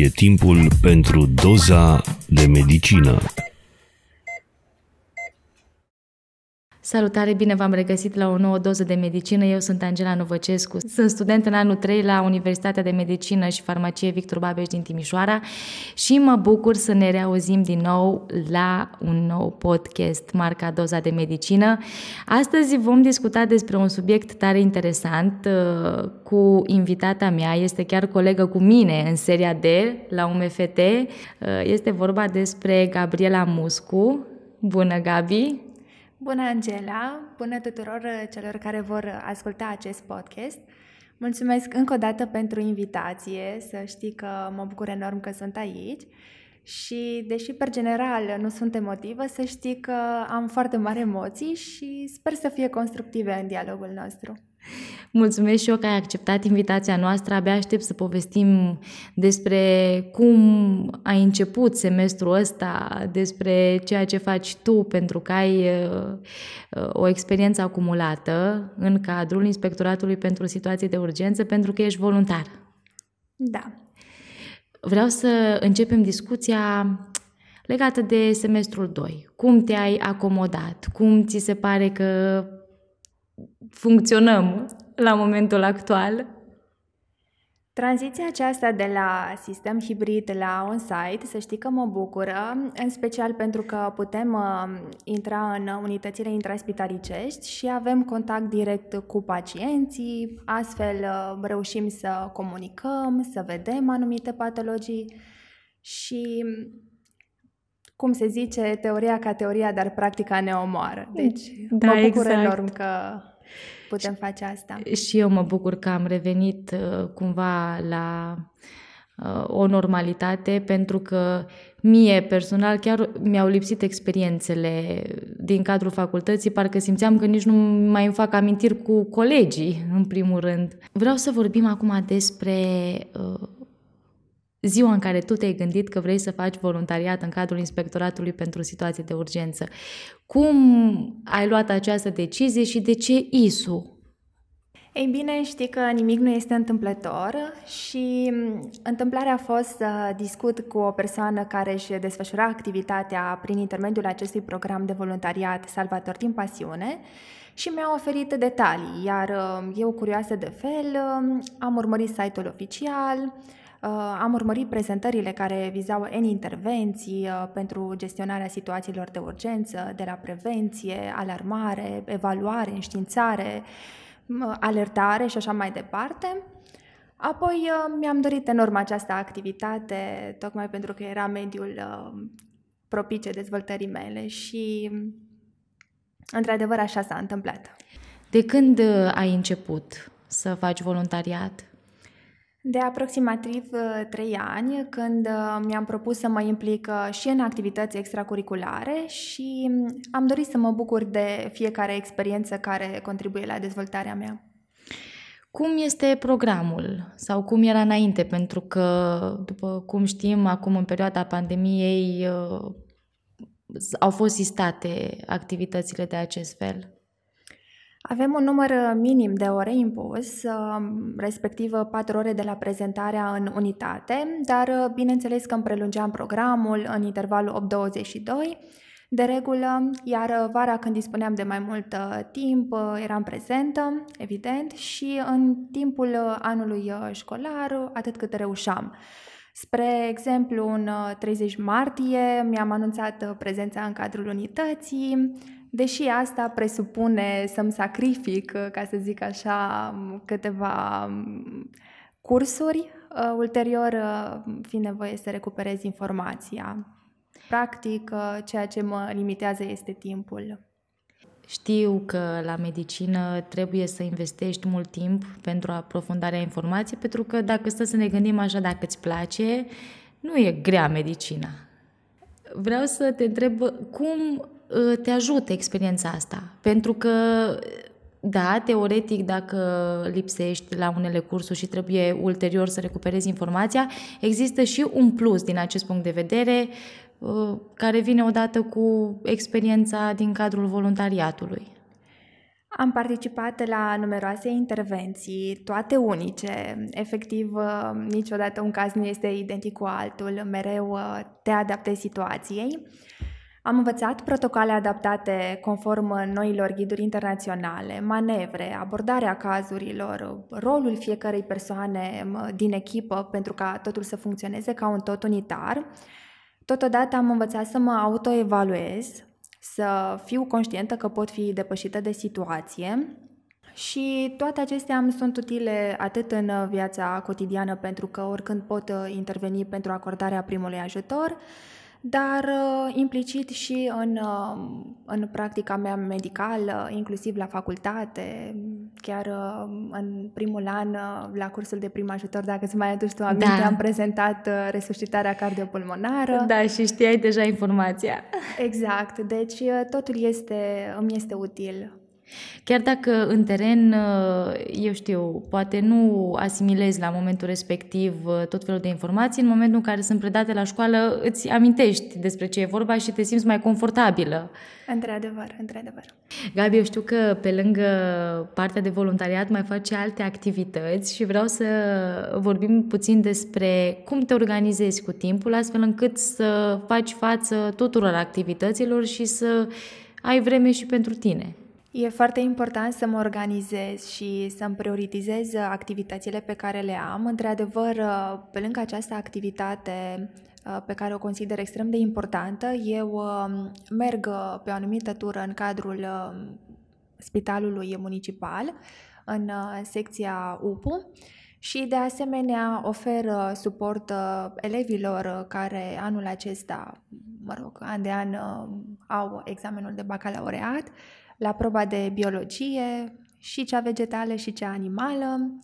E timpul pentru doza de medicină. Salutare, bine v-am regăsit la o nouă doză de medicină. Eu sunt Angela Novăcescu. Sunt student în anul 3 la Universitatea de Medicină și Farmacie Victor Babeș din Timișoara și mă bucur să ne reauzim din nou la un nou podcast marca Doza de Medicină. Astăzi vom discuta despre un subiect tare interesant uh, cu invitata mea. Este chiar colegă cu mine în seria D la UMFT. Uh, este vorba despre Gabriela Muscu. Bună, Gabi! Bună, Angela! Bună tuturor uh, celor care vor uh, asculta acest podcast! Mulțumesc încă o dată pentru invitație, să știi că mă bucur enorm că sunt aici și, deși per general nu sunt emotivă, să știi că am foarte mari emoții și sper să fie constructive în dialogul nostru. Mulțumesc și eu că ai acceptat invitația noastră. Abia aștept să povestim despre cum ai început semestrul ăsta, despre ceea ce faci tu, pentru că ai uh, o experiență acumulată în cadrul Inspectoratului pentru Situații de Urgență, pentru că ești voluntar. Da. Vreau să începem discuția legată de semestrul 2. Cum te-ai acomodat? Cum ți se pare că funcționăm la momentul actual? Tranziția aceasta de la sistem hibrid la on-site, să știi că mă bucură, în special pentru că putem uh, intra în unitățile intraspitalicești și avem contact direct cu pacienții, astfel uh, reușim să comunicăm, să vedem anumite patologii și cum se zice, teoria ca teoria, dar practica ne omoară. Deci da, mă bucur exact. enorm că putem face asta. Și eu mă bucur că am revenit uh, cumva la uh, o normalitate pentru că mie personal chiar mi-au lipsit experiențele din cadrul facultății, parcă simțeam că nici nu mai îmi fac amintiri cu colegii, în primul rând. Vreau să vorbim acum despre uh, ziua în care tu te-ai gândit că vrei să faci voluntariat în cadrul Inspectoratului pentru situații de urgență. Cum ai luat această decizie și de ce ISU? Ei bine, știi că nimic nu este întâmplător și întâmplarea a fost să discut cu o persoană care își desfășura activitatea prin intermediul acestui program de voluntariat Salvator din Pasiune și mi-a oferit detalii, iar uh, eu, curioasă de fel, uh, am urmărit site-ul oficial, Uh, am urmărit prezentările care vizau N intervenții uh, pentru gestionarea situațiilor de urgență, de la prevenție, alarmare, evaluare, înștiințare, alertare și așa mai departe. Apoi uh, mi-am dorit enorm această activitate, tocmai pentru că era mediul propice dezvoltării mele și, într-adevăr, așa s-a întâmplat. De când ai început să faci voluntariat? De aproximativ uh, trei ani, când uh, mi-am propus să mă implic uh, și în activități extracurriculare și mm, am dorit să mă bucur de fiecare experiență care contribuie la dezvoltarea mea. Cum este programul sau cum era înainte? Pentru că, după cum știm, acum în perioada pandemiei au fost sistate activitățile de acest fel. Avem un număr uh, minim de ore impus, um, respectiv 4 ore de la prezentarea în unitate, dar uh, bineînțeles că îmi prelungeam programul în intervalul 8-22, de regulă, iar uh, vara când dispuneam de mai mult timp eram prezentă, evident, și în timpul anului școlar atât cât reușeam. Spre exemplu, în 30 martie mi-am anunțat prezența în cadrul unității, Deși asta presupune să-mi sacrific, uh, ca să zic așa, um, câteva um, cursuri, uh, ulterior uh, fi nevoie să recuperez informația. Practic, ceea ce mă limitează este timpul. Știu că la medicină trebuie să investești mult timp pentru aprofundarea informației, pentru că dacă stă să ne gândim așa, dacă îți place, nu e grea medicina. Vreau să te întreb cum Ă, te ajută experiența asta. Pentru că, da, teoretic, dacă lipsești la unele cursuri și trebuie ulterior să recuperezi informația, există și un plus din acest punct de vedere ă, care vine odată cu experiența din cadrul voluntariatului. Am participat la numeroase intervenții, toate unice. Efectiv, uh, niciodată un caz nu este identic cu altul, mereu uh, te adaptezi situației. Am învățat protocoale adaptate conform noilor ghiduri internaționale, manevre, abordarea cazurilor, rolul fiecărei persoane din echipă pentru ca totul să funcționeze ca un tot unitar. Totodată am învățat să mă autoevaluez, să fiu conștientă că pot fi depășită de situație și toate acestea îmi sunt utile atât în viața cotidiană pentru că oricând pot uh, interveni pentru acordarea primului ajutor, dar uh, implicit și în, uh, în practica mea medicală, inclusiv la facultate, chiar în primul an la cursul de prim ajutor, dacă îți mai aduci tu aminte, da. am prezentat resuscitarea cardiopulmonară. Da, și știai deja informația. Exact, deci totul este, îmi este util. Chiar dacă în teren, uh, eu știu, poate nu asimilezi la momentul respectiv uh, tot felul de informații, în momentul în care sunt predate la școală îți amintești despre ce e vorba și te simți mai confortabilă. Într-adevăr, într-adevăr. Gabi, eu știu că pe lângă partea de voluntariat mai faci alte activități și vreau să vorbim puțin despre cum te organizezi cu timpul, astfel încât să faci față tuturor activităților și să ai vreme și pentru tine. E foarte important să mă organizez și să-mi prioritizez activitățile pe care le am. Într-adevăr, pe lângă această activitate uh, pe care o consider extrem de importantă, eu um, merg uh, pe o anumită tură în cadrul um, spitalului municipal, în uh, secția UPU, și de asemenea ofer suport elevilor care anul acesta, mă rog, an de an au examenul de bacalaureat la proba de biologie, și cea vegetală și cea animală,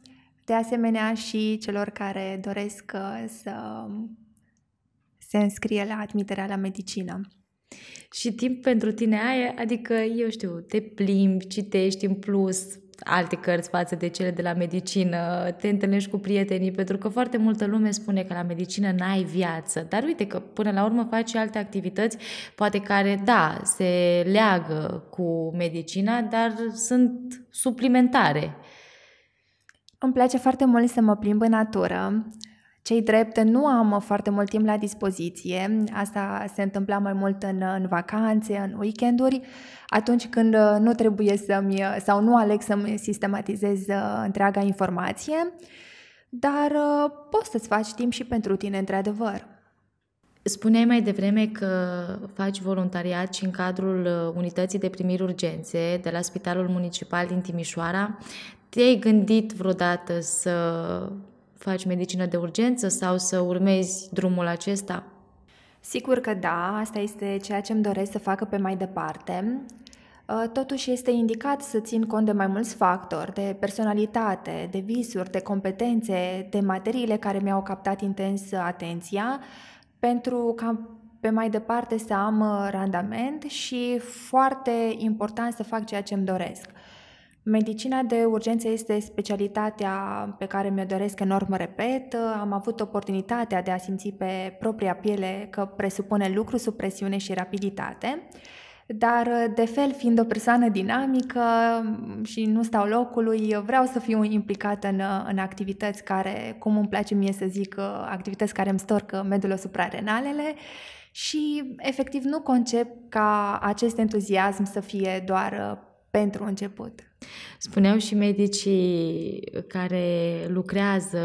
de asemenea și celor care doresc uh, să se înscrie la admiterea la medicină. Și timp pentru tine ai, adică, eu știu, te plimbi, citești în plus, alte cărți față de cele de la medicină, te întâlnești cu prietenii, pentru că foarte multă lume spune că la medicină n-ai viață. Dar uite că până la urmă faci și alte activități, poate care, da, se leagă cu medicina, dar sunt suplimentare. Îmi place foarte mult să mă plimb în natură. Cei drept, nu am foarte mult timp la dispoziție. Asta se întâmpla mai mult în, în vacanțe, în weekenduri, atunci când uh, nu trebuie să-mi, sau nu aleg să-mi sistematizez uh, întreaga informație, dar uh, poți să-ți faci timp și pentru tine, într-adevăr. Spuneai mai devreme că faci voluntariat și în cadrul unității de primiri urgențe de la Spitalul Municipal din Timișoara. Te-ai gândit vreodată să faci medicină de urgență sau să urmezi drumul acesta? Sigur că da, asta este ceea ce îmi doresc să facă pe mai departe. Uh, totuși este indicat să țin cont de mai mulți factori, de personalitate, de visuri, de competențe, de materiile care mi-au captat intens atenția, pentru ca pe mai departe să am uh, randament și foarte important să fac ceea ce îmi doresc. Medicina de urgență este specialitatea pe care mi-o doresc enorm, repet. Am avut oportunitatea de a simți pe propria piele că presupune lucru sub presiune și rapiditate. Dar, de fel, fiind o persoană dinamică și nu stau locului, vreau să fiu implicată în, în activități care, cum îmi place mie să zic, activități care îmi storcă medul suprarenalele și, efectiv, nu concep ca acest entuziasm să fie doar pentru început. Spuneau și medicii care lucrează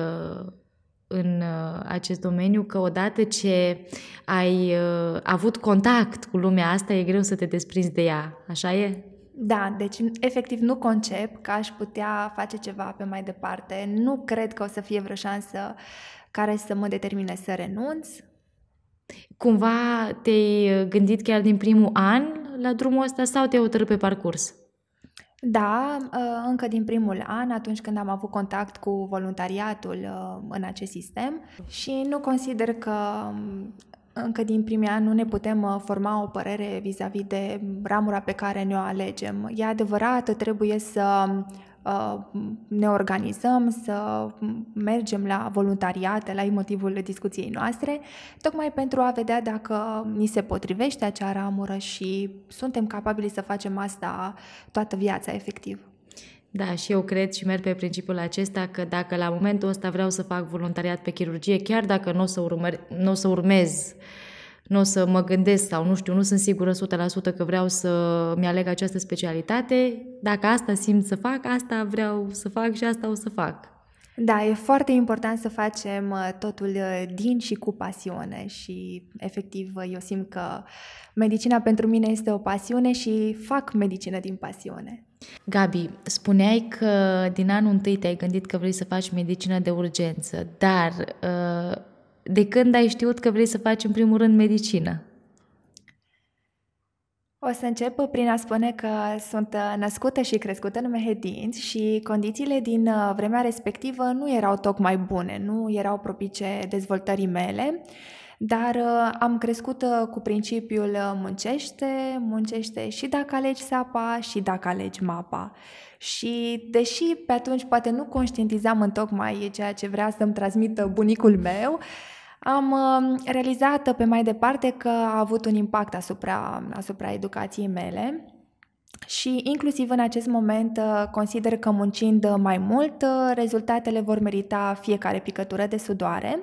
în uh, acest domeniu că odată ce ai uh, avut contact cu lumea asta, e greu să te desprinzi de ea. Așa e? Da, deci efectiv nu concep că aș putea face ceva pe mai departe. Nu cred că o să fie vreo șansă care să mă determine să renunț. Cumva te-ai gândit chiar din primul an la drumul ăsta sau te-ai hotărât pe parcurs? Da, ă, încă din primul an, atunci când am avut contact cu voluntariatul ă, în acest sistem și nu consider că încă din primii ani nu ne putem ă, forma o părere vis-a-vis de ramura pe care ne-o alegem. E adevărat, trebuie să uh, ne organizăm, să mergem la voluntariate, la motivul discuției noastre, tocmai pentru a vedea dacă ni se potrivește acea ramură și suntem capabili să facem asta toată viața, efectiv. Da, și eu cred și merg pe principiul acesta că dacă la momentul ăsta vreau să fac voluntariat pe chirurgie, chiar dacă nu o să, urmăr, n-o să urmez, nu o să mă gândesc sau nu știu, nu sunt sigură 100% că vreau să mi-aleg această specialitate, dacă asta simt să fac, asta vreau să fac și asta o să fac. Da, e foarte important să facem uh, totul uh, din și cu pasiune și efectiv uh, eu simt că medicina pentru mine este o pasiune și fac medicină din pasiune. Gabi, spuneai că din anul întâi te-ai gândit că vrei să faci medicină de urgență, dar de când ai știut că vrei să faci în primul rând medicină? O să încep prin a spune că sunt născută și crescută în Mehedinți și condițiile din uh, vremea respectivă nu erau tocmai bune, nu erau propice dezvoltării mele, dar uh, am crescut uh, cu principiul muncește, muncește și dacă alegi sapa și dacă alegi mapa. Și deși pe atunci poate nu conștientizam în tocmai ceea ce vrea să-mi transmită bunicul meu, am um, realizat pe mai departe că a avut un impact asupra, asupra educației mele și inclusiv în acest moment uh, consider că muncind mai mult, uh, rezultatele vor merita fiecare picătură de sudoare.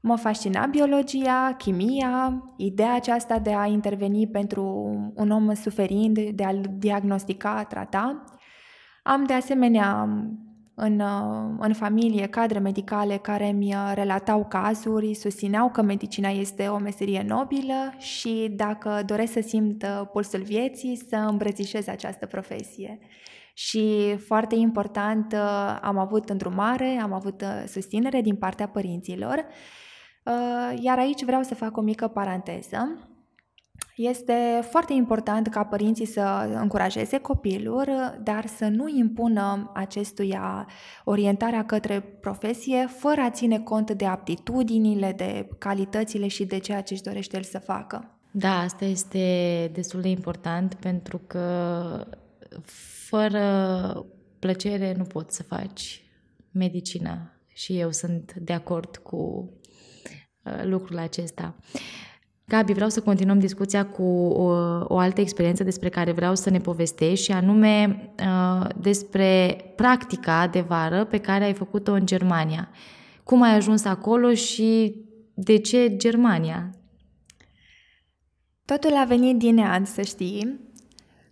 Mă fascina biologia, chimia, ideea aceasta de a interveni pentru un om suferind, de a-l diagnostica, trata. Am de asemenea în, uh, în familie cadre medicale care mi uh, relatau cazuri, susțineau că medicina este o meserie nobilă și dacă doresc să simt uh, pulsul vieții, să îmbrățișez această profesie. Și foarte important, am avut îndrumare, am avut susținere din partea părinților, iar aici vreau să fac o mică paranteză. Este foarte important ca părinții să încurajeze copilul, dar să nu impună acestuia orientarea către profesie fără a ține cont de aptitudinile, de calitățile și de ceea ce își dorește el să facă. Da, asta este destul de important pentru că fără plăcere nu poți să faci medicina și eu sunt de acord cu uh, lucrul acesta. Gabi, vreau să continuăm discuția cu o, o altă experiență despre care vreau să ne povestești și anume uh, despre practica de vară pe care ai făcut-o în Germania. Cum ai ajuns acolo și de ce Germania? Totul a venit din neant, să știi.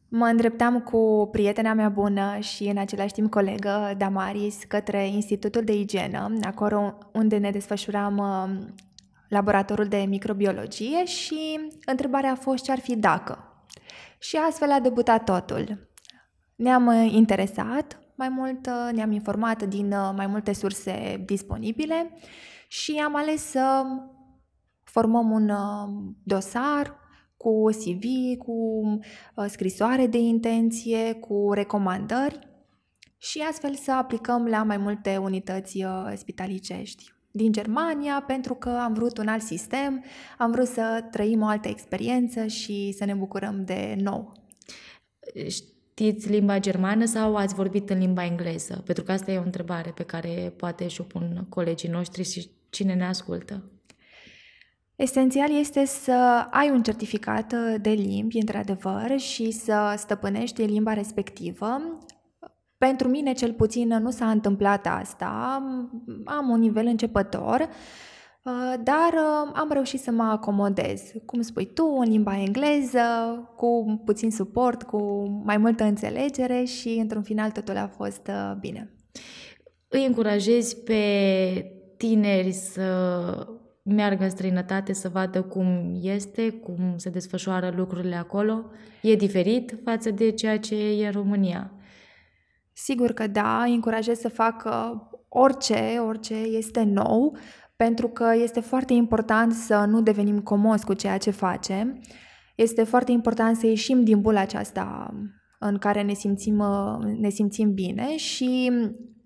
Mă îndreptam cu prietena mea bună și în același timp colegă, Damaris, către Institutul de Igienă, acolo unde ne desfășuram uh, laboratorul de microbiologie și întrebarea a fost ce ar fi dacă. Și astfel a debutat totul. Ne-am uh, interesat mai mult, uh, ne-am informat din uh, mai multe surse disponibile și am ales să formăm un dosar cu CV, cu scrisoare de intenție, cu recomandări și astfel să aplicăm la mai multe unități spitalicești din Germania pentru că am vrut un alt sistem, am vrut să trăim o altă experiență și să ne bucurăm de nou. Știți limba germană sau ați vorbit în limba engleză? Pentru că asta e o întrebare pe care poate și-o pun colegii noștri și cine ne ascultă. Esențial este să ai un certificat de limbi, într-adevăr, și să stăpânești limba respectivă. Pentru mine, cel puțin, nu s-a întâmplat asta. Am un nivel începător, uh, dar uh, am reușit să mă acomodez, cum spui tu, în limba engleză, cu puțin suport, cu mai multă înțelegere și, într-un final, totul a fost uh, bine. Îi încurajezi pe tineri să meargă în străinătate să vadă cum este, cum se desfășoară lucrurile acolo? E diferit față de ceea ce e în România? Sigur că da, încurajez să facă orice, orice este nou, pentru că este foarte important să nu devenim comos cu ceea ce facem. Este foarte important să ieșim din bula aceasta în care ne simțim, ne simțim bine și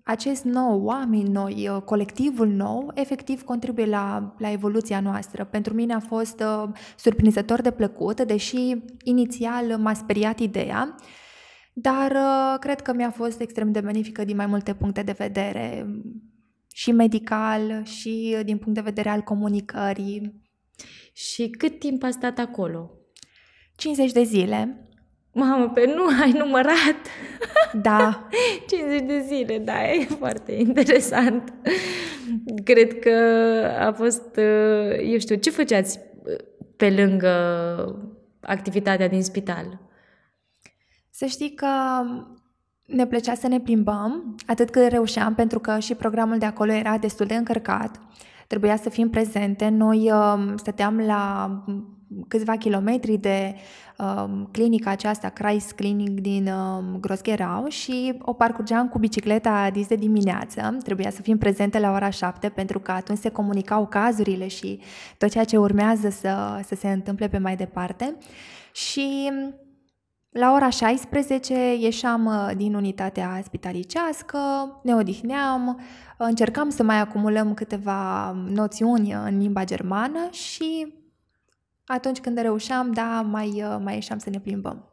acest nou, oameni noi, colectivul nou, efectiv contribuie la, la evoluția noastră. Pentru mine a fost uh, surprinzător de plăcut, deși inițial m-a speriat ideea, dar uh, cred că mi-a fost extrem de benefică din mai multe puncte de vedere, și medical, și din punct de vedere al comunicării. Și cât timp a stat acolo? 50 de zile. Mamă, pe nu ai numărat? Da. 50 de zile, da, e foarte interesant. Cred că a fost, uh, eu știu, ce făceați uh, pe lângă activitatea din spital? Să știi că ne plăcea să ne plimbăm atât cât reușeam, pentru că și programul de acolo era destul de încărcat. Trebuia să fim prezente. Noi uh, stăteam la câțiva kilometri de uh, clinica aceasta, Kreis Clinic din uh, Grosgherau și o parcurgeam cu bicicleta dis de dimineață. Trebuia să fim prezente la ora 7 pentru că atunci se comunicau cazurile și tot ceea ce urmează să, să se întâmple pe mai departe. Și la ora 16 ieșeam uh, din unitatea spitalicească, ne odihneam, încercam să mai acumulăm câteva noțiuni în limba germană și atunci când reușeam, da, mai, uh, mai ieșeam să ne plimbăm.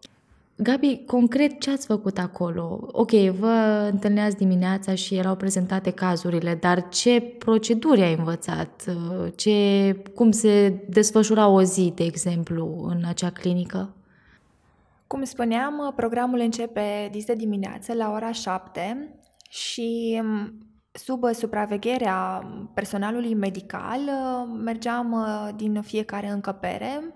Gabi, concret ce ați făcut acolo? Ok, vă întâlneați dimineața și erau prezentate cazurile, dar ce proceduri ai învățat? Uh, ce, cum se desfășura o zi, de exemplu, în acea clinică? Cum spuneam, programul începe dis de dimineață la ora 7 și sub supravegherea personalului medical mergeam din fiecare încăpere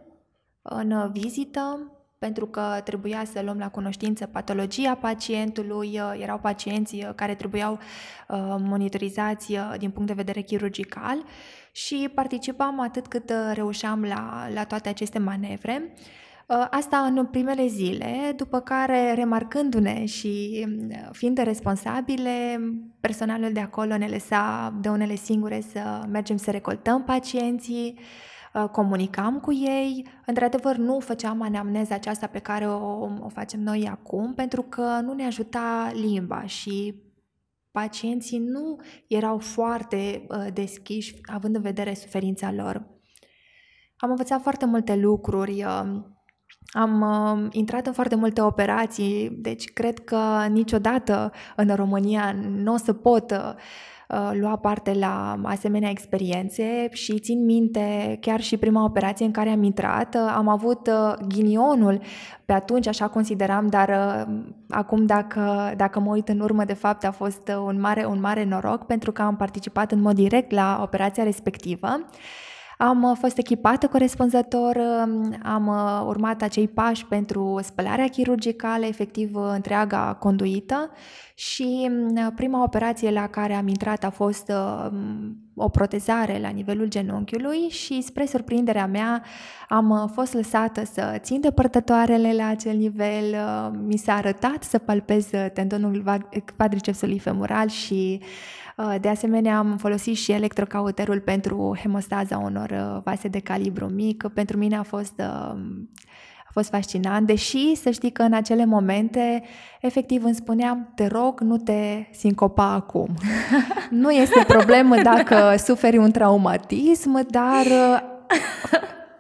în vizită pentru că trebuia să luăm la cunoștință patologia pacientului, erau pacienți care trebuiau monitorizați din punct de vedere chirurgical și participam atât cât reușeam la, la toate aceste manevre. Uh, asta în primele zile, după care, remarcându-ne și mm, fiind responsabile, personalul de acolo ne lăsa de unele singure să mergem să recoltăm pacienții, uh, comunicam cu ei. Într-adevăr, nu făceam anamneza aceasta pe care o, o facem noi acum, pentru că nu ne ajuta limba și pacienții nu erau foarte uh, deschiși, având în vedere suferința lor. Am învățat foarte multe lucruri. Uh, am uh, intrat în foarte multe operații, deci cred că niciodată în România nu o să pot uh, lua parte la asemenea experiențe și țin minte chiar și prima operație în care am intrat, uh, am avut uh, ghinionul pe atunci, așa consideram, dar uh, acum dacă, dacă mă uit în urmă, de fapt a fost un mare, un mare noroc pentru că am participat în mod direct la operația respectivă. Am uh, fost echipată corespunzător, um, am uh, urmat acei pași pentru spălarea chirurgicală, efectiv uh, întreaga conduită și um, prima operație la care am intrat a fost o protezare la nivelul genunchiului și spre surprinderea mea am fost lăsată să țin depărtătoarele la acel nivel, mi s-a arătat să palpez tendonul quadricepsului femoral și Uh, de asemenea, am folosit și electrocauterul pentru hemostaza unor uh, vase de calibru mic. Pentru mine a fost, uh, a fost fascinant, deși să știi că în acele momente, efectiv îmi spuneam, te rog, nu te sincopa acum. nu este problemă dacă suferi un traumatism, dar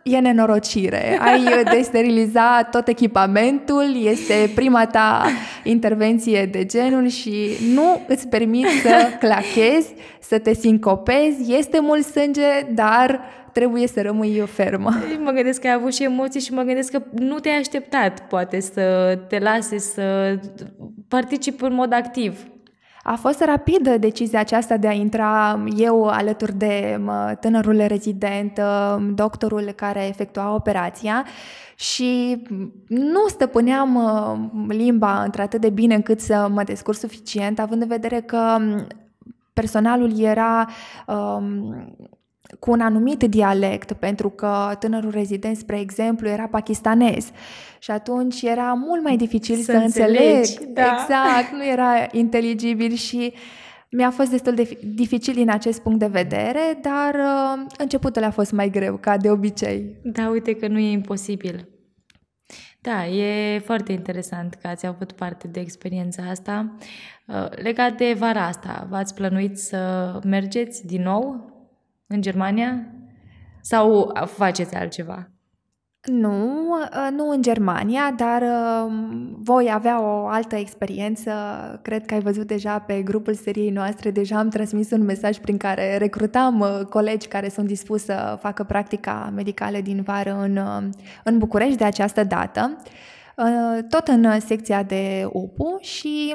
e nenorocire. Ai desterilizat tot echipamentul, este prima ta intervenție de genul și nu îți permit să clachezi, să te sincopezi, este mult sânge, dar trebuie să rămâi fermă. Mă gândesc că ai avut și emoții și mă gândesc că nu te-ai așteptat, poate, să te lase să participi în mod activ a fost rapidă decizia aceasta de a intra eu alături de tânărul rezident, doctorul care efectua operația și nu stăpâneam limba într-atât de bine încât să mă descurc suficient, având în vedere că personalul era um, cu un anumit dialect, pentru că tânărul rezident, spre exemplu, era pakistanez și atunci era mult mai dificil să, să înțeleg. Da. Exact, nu era inteligibil și mi-a fost destul de dificil din acest punct de vedere, dar uh, începutul a fost mai greu, ca de obicei. Da, uite că nu e imposibil. Da, e foarte interesant că ați avut parte de experiența asta. Uh, legat de vara asta, v-ați plănuit să mergeți din nou în Germania? Sau faceți altceva? Nu, uh, nu în Germania, dar um, voi avea o altă experiență. Cred că ai văzut deja pe grupul seriei noastre, deja am transmis un mesaj prin care recrutam uh, colegi care sunt dispuși să facă practica medicală din vară în, uh, în București de această dată, tot în secția de UPU și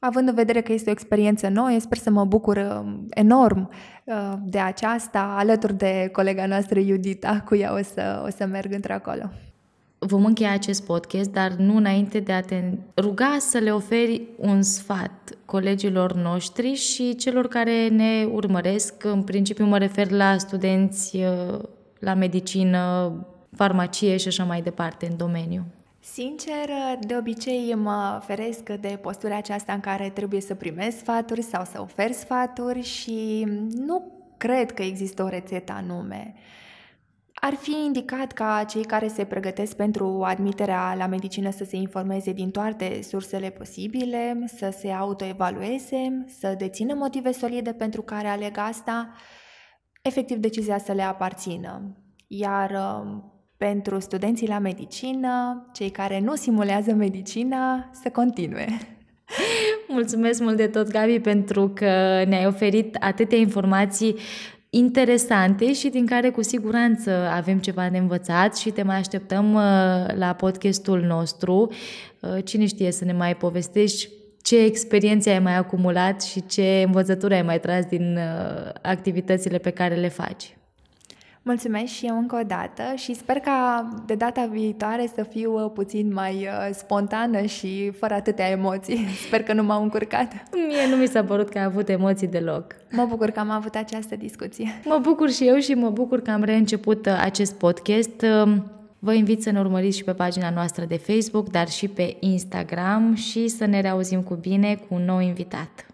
Având în vedere că este o experiență nouă, sper să mă bucur um, enorm uh, de aceasta, alături de colega noastră Iudita, cu ea o să, o să merg într-acolo. Vom încheia acest podcast, dar nu înainte de a te ruga să le oferi un sfat colegilor noștri și celor care ne urmăresc. În principiu mă refer la studenți uh, la medicină, farmacie și așa mai departe în domeniu. Sincer, de obicei mă feresc de postura aceasta în care trebuie să primesc sfaturi sau să ofer sfaturi și nu cred că există o rețetă anume. Ar fi indicat ca cei care se pregătesc pentru admiterea la medicină să se informeze din toate sursele posibile, să se autoevalueze, să dețină motive solide pentru care aleg asta, efectiv decizia să le aparțină. Iar pentru studenții la medicină, cei care nu simulează medicina, să continue. Mulțumesc mult de tot, Gabi, pentru că ne-ai oferit atâtea informații interesante și din care cu siguranță avem ceva de învățat și te mai așteptăm uh, la podcastul nostru. Uh, cine știe să ne mai povestești ce experiențe ai mai acumulat și ce învățături ai mai tras din uh, activitățile pe care le faci. Mulțumesc și eu încă o dată și sper ca de data viitoare să fiu uh, puțin mai uh, spontană și fără atâtea emoții. Sper că nu m-au încurcat. Mie nu mi s-a părut că ai avut emoții deloc. Mă bucur că am avut această discuție. Mă bucur și eu și mă bucur că am reînceput uh, acest podcast. Um, vă invit să ne urmăriți și pe pagina noastră de Facebook, dar și pe Instagram și să ne reauzim cu bine cu un nou invitat.